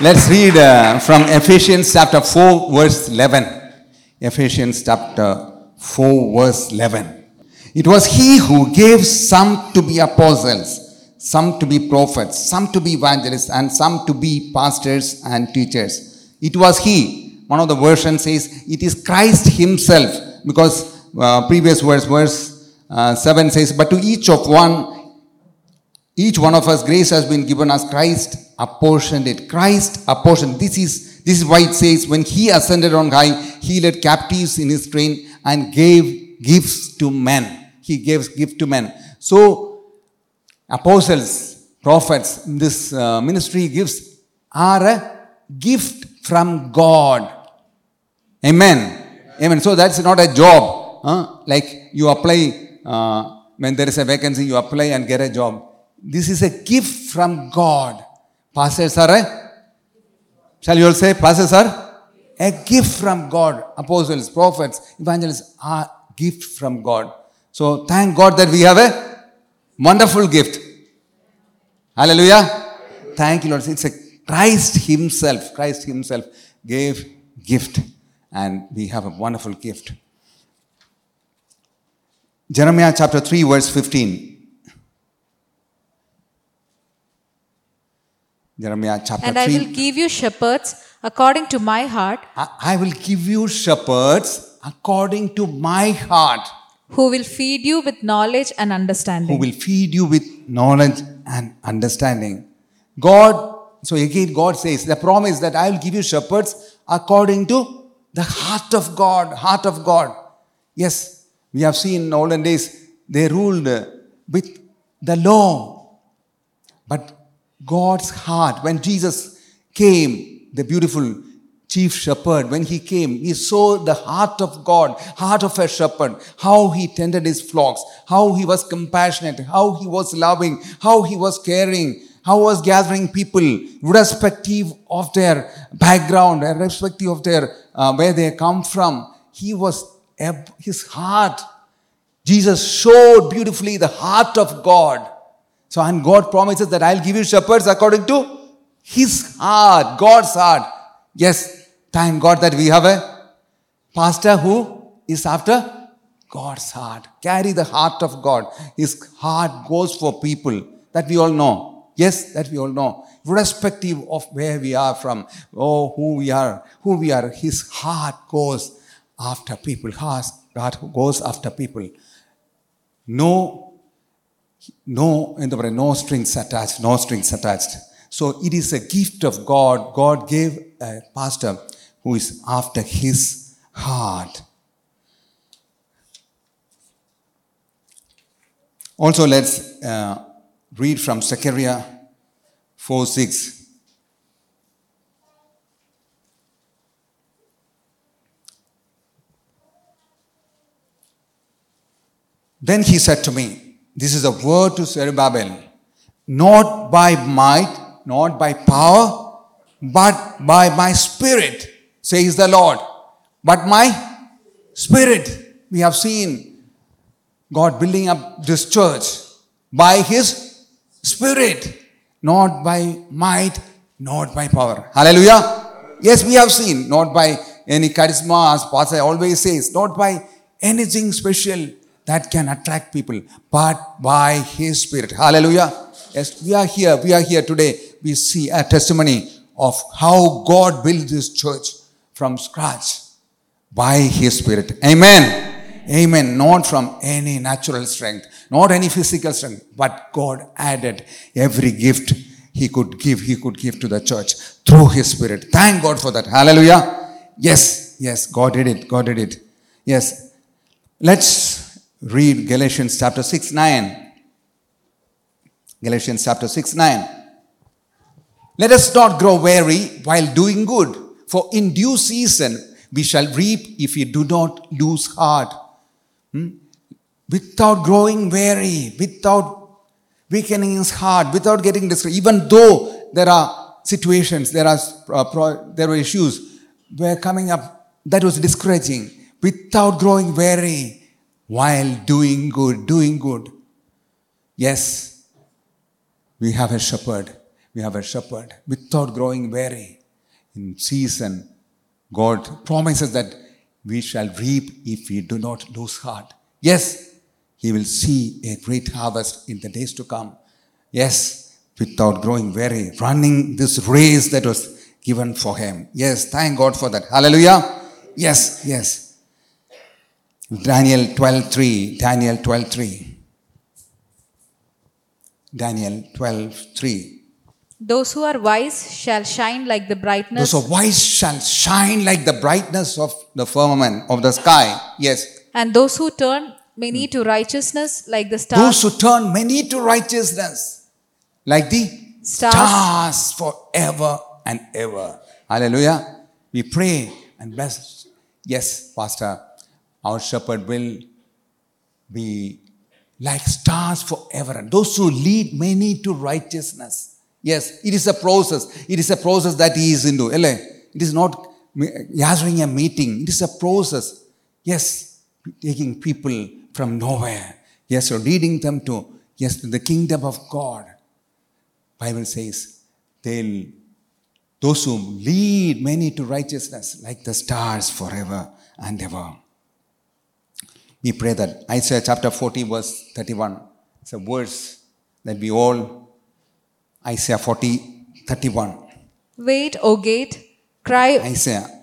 Let's read uh, from Ephesians chapter 4, verse 11. Ephesians chapter 4, verse 11. It was he who gave some to be apostles, some to be prophets, some to be evangelists, and some to be pastors and teachers. It was he. One of the versions says, It is Christ himself, because uh, previous verse, verse uh, 7 says, But to each of one, each one of us, grace has been given us. Christ apportioned it. Christ apportioned. This is, this is why it says, when he ascended on high, he led captives in his train and gave gifts to men. He gave gifts to men. So, apostles, prophets, this uh, ministry gives are a gift from God. Amen. Amen. So that's not a job. huh? Like you apply, uh, when there is a vacancy, you apply and get a job. This is a gift from God. Pastors are a, shall you all say, pastors are a gift from God. Apostles, prophets, evangelists are gift from God. So thank God that we have a wonderful gift. Hallelujah. Thank you, Lord. It's a Christ Himself. Christ Himself gave gift, and we have a wonderful gift. Jeremiah chapter 3, verse 15. Jeremiah chapter And I will give you shepherds according to my heart, I I will give you shepherds according to my heart, who will feed you with knowledge and understanding. who will feed you with knowledge and understanding. God, so again, God says, the promise that I will give you shepherds according to the heart of God, heart of God. Yes, we have seen in olden days, they ruled with the law. But God's heart, when Jesus came, the beautiful chief shepherd, when he came, he saw the heart of God, heart of a shepherd, how he tended his flocks, how he was compassionate, how he was loving, how he was caring, how he was gathering people, irrespective of their background, irrespective of their uh, where they come from. He was his heart. Jesus showed beautifully the heart of God. So, and God promises that I'll give you shepherds according to His heart, God's heart. Yes, thank God that we have a pastor who is after God's heart. Carry the heart of God. His heart goes for people that we all know. Yes, that we all know. Irrespective of where we are from, or who we are, who we are, His heart goes after people. Heart goes after people. No way, no strings attached, no strings attached. So it is a gift of God. God gave a pastor who is after his heart. Also, let's uh, read from Zechariah 4 6. Then he said to me, This is a word to Zerubbabel, not by might, not by power, but by my spirit, says the Lord. But my spirit, we have seen God building up this church by his spirit, not by might, not by power. Hallelujah. Yes, we have seen, not by any charisma, as Pastor always says, not by anything special that can attract people, but by His Spirit. Hallelujah. Yes, we are here. We are here today. We see a testimony of how God built this church from scratch by His Spirit. Amen. Amen. Not from any natural strength, not any physical strength, but God added every gift He could give, He could give to the church through His Spirit. Thank God for that. Hallelujah. Yes, yes, God did it. God did it. Yes. Let's read Galatians chapter 6 9. Galatians chapter 6 9. Let us not grow weary while doing good, for in due season we shall reap if we do not lose heart. Hmm? Without growing weary, without weakening his heart, without getting discouraged, even though there are situations, there are, uh, pro- there were issues were coming up that was discouraging, without growing weary while doing good, doing good. Yes, we have a shepherd. we have a shepherd without growing weary. In season, God promises that we shall reap if we do not lose heart. Yes, He will see a great harvest in the days to come. Yes, without growing weary, running this race that was given for Him. Yes, thank God for that. Hallelujah. Yes, yes. Daniel 12:3. Daniel 12:3. Daniel 12:3. Those who are wise shall shine like the brightness, Those who are wise shall shine like the brightness of the firmament of the sky. Yes. and those who turn many to righteousness like the stars Those who turn many to righteousness, like the Stars. stars forever and ever. Hallelujah. We pray and bless. Yes, Pastor, our shepherd will be like stars forever, and those who lead many to righteousness. Yes, it is a process. It is a process that he is into. It is not gathering a meeting, it is a process. Yes, taking people from nowhere. Yes, you're leading them to yes to the kingdom of God. Bible says they'll those who lead many to righteousness like the stars forever and ever. We pray that Isaiah chapter 40, verse 31. It's a verse that we all, Isaiah 40, 31. Wait, O gate, cry, Isaiah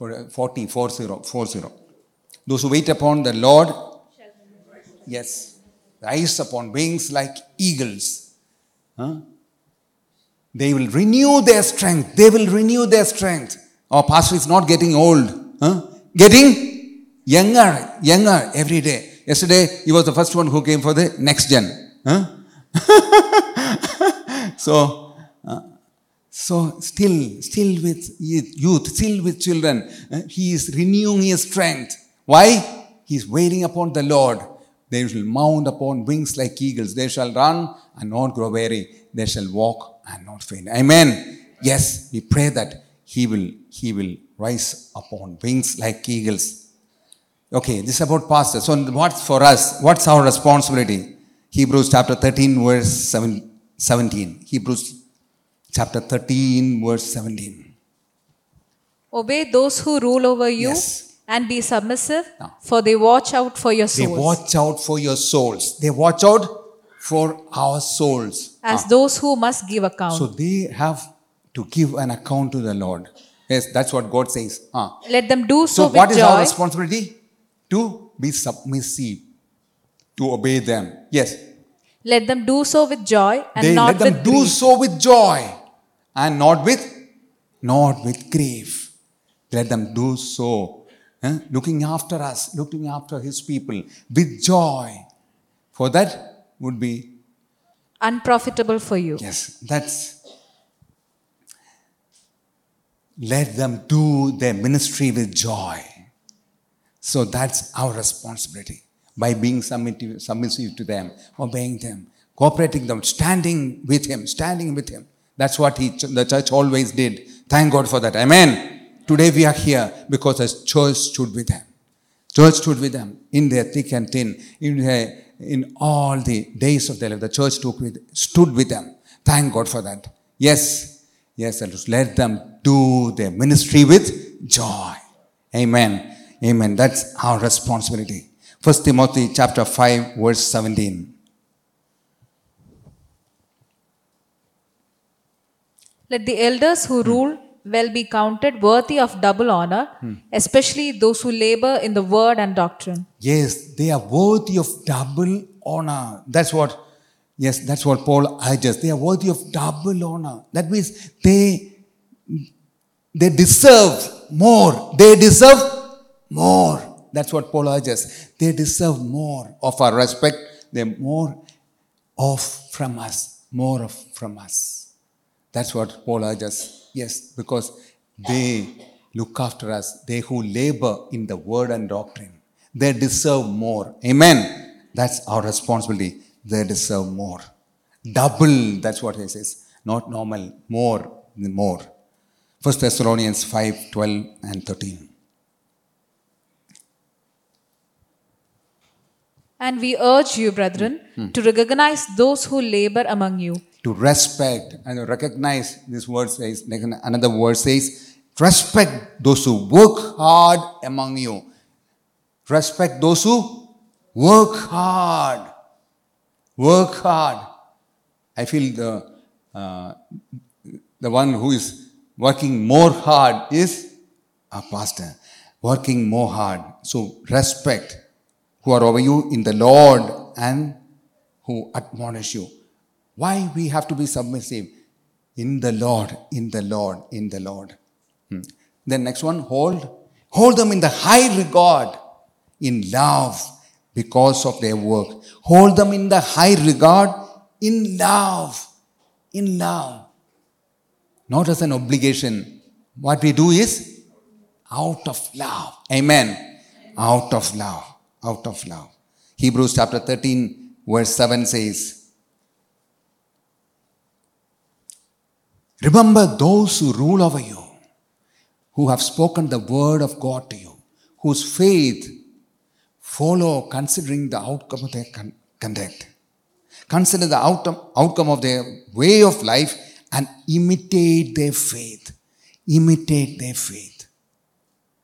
uh, 40, 40, 40. Those who wait upon the Lord, yes, rise upon wings like eagles. Huh? They will renew their strength. They will renew their strength. Our pastor is not getting old. Huh? Getting younger, younger every day. Yesterday, he was the first one who came for the next gen. Huh? so, uh, so still, still with youth, still with children, uh, he is renewing his strength. Why? He is waiting upon the Lord. They shall mount upon wings like eagles. They shall run and not grow weary. They shall walk and not faint. Amen. Yes, we pray that he will, he will rise upon wings like eagles. Okay, this is about pastor. So what's for us? What's our responsibility? Hebrews chapter 13, verse 7, 17. Hebrews chapter 13, verse 17. obey those who rule over you, Yes. and be submissive, Yeah. for they watch out for your souls. They watch out for your souls. They watch out for our souls. as those who must give account. So they have to give an account to the Lord. Yes, that's what God says. Ah. Let them do so, So, what is our responsibility? To be submissive, to obey them. Yes, let them do so with joy, and not with grief. they not let them with do grief. so with joy and not with not with grief. Let them do so, eh, looking after us, looking after His people with joy. For that would be unprofitable for you. yes. That's let them do their ministry with joy. So that's our responsibility by being submissive, submissive to them, obeying them, cooperating them, standing with Him, standing with Him. That's what he, the church always did. Thank God for that. Amen. Today we are here because the church stood with them. Church stood with them in their thick and thin, in, their, in all the days of their life. The church took with, stood with them. Thank God for that. Yes, yes, and let them do their ministry with joy. Amen. Amen. That's our responsibility. First Timothy chapter 5, verse 17. Let the elders who rule well be counted worthy of double honor, especially those who labor in the word and doctrine. Yes, they are worthy of double honor. That's what, yes, that's what Paul urges. They are worthy of double honor. That means they, they deserve more. They deserve more. That's what Paul urges. They deserve more of our respect. They're more of from us. More of from us. That's what Paul urges. Yes, because they look after us. They who labor in the word and doctrine. They deserve more. Amen. That's our responsibility. They deserve more. Double, that's what he says. Not normal. More, more. First Thessalonians 5, 12 and 13. And we urge you, brethren, to recognize those who labor among you, to respect and recognize this word says, another word says, respect those who work hard among you. Respect those who work hard. Work hard. I feel the, uh, the one who is working more hard is our pastor. Working more hard. So respect who are over you in the Lord and who admonish you. Why we have to be submissive? In the Lord, in the Lord, in the Lord. Hmm. Then next one, hold. Hold them in the high regard, in love, because of their work. Hold them in the high regard, in love. In love. Not as an obligation. What we do is out of love. Amen. Out of love. Out of love. Hebrews chapter 13, verse 7 says, Remember those who rule over you, who have spoken the word of God to you, whose faith follow considering the outcome of their con- conduct. Consider the outcome, outcome of their way of life and imitate their faith. Imitate their faith.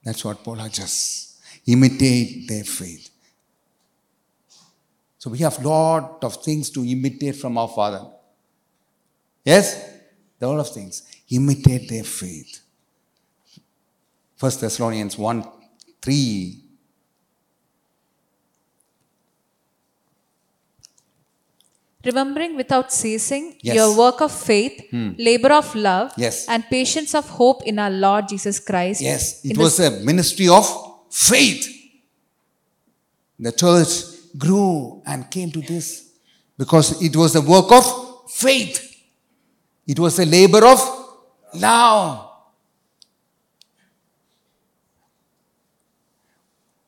That's what Paul just imitate their faith. So we have lot of things to imitate from our Father. Yes? A lot of things. Imitate their faith. First Thessalonians 1 3. Remembering without ceasing Yes. your work of faith, hmm. labor of love, Yes. and patience of hope in our Lord Jesus Christ. Yes, it was a ministry of faith. The church grew and came to this because it was the work of faith. It was a labor of love.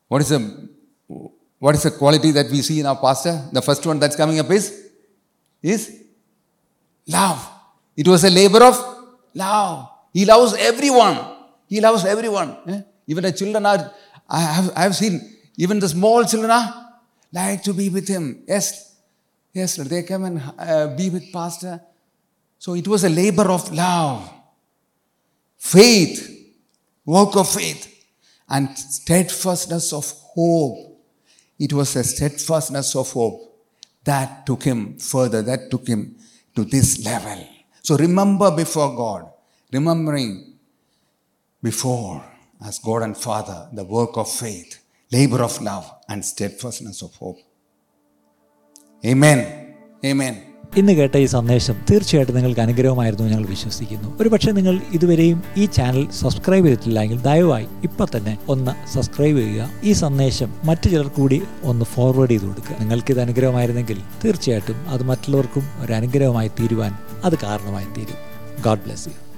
What is the what is the quality that we see in our pastor? The first one that's coming up is is love. It was a labor of love. He loves everyone. He loves everyone. eh? Even the children are, I have, I have seen, even the small children are like to be with him. Yes, yes, they come and uh, be with pastor. So it was a labor of love, faith, work of faith, and steadfastness of hope. It was a steadfastness of hope that took him further, that took him to this level. So remember before God, remembering before as God and Father the work of faith, labor of love, and steadfastness of hope. Amen. Amen. ഇന്ന് കേട്ട ഈ സന്ദേശം തീർച്ചയായിട്ടും നിങ്ങൾക്ക് അനുഗ്രഹമായിരുന്നു ഞങ്ങൾ വിശ്വസിക്കുന്നു ഒരു പക്ഷേ നിങ്ങൾ ഇതുവരെയും ഈ ചാനൽ സബ്സ്ക്രൈബ് ചെയ്തിട്ടില്ലെങ്കിൽ ദയവായി ഇപ്പം തന്നെ ഒന്ന് സബ്സ്ക്രൈബ് ചെയ്യുക ഈ സന്ദേശം മറ്റു ചിലർ കൂടി ഒന്ന് ഫോർവേഡ് ചെയ്ത് കൊടുക്കുക നിങ്ങൾക്ക് ഇത് അനുഗ്രഹമായിരുന്നെങ്കിൽ തീർച്ചയായിട്ടും അത് മറ്റുള്ളവർക്കും ഒരു അനുഗ്രഹമായി തീരുവാൻ അത് കാരണമായി തീരും ഗോഡ് ബ്ലെസ് യു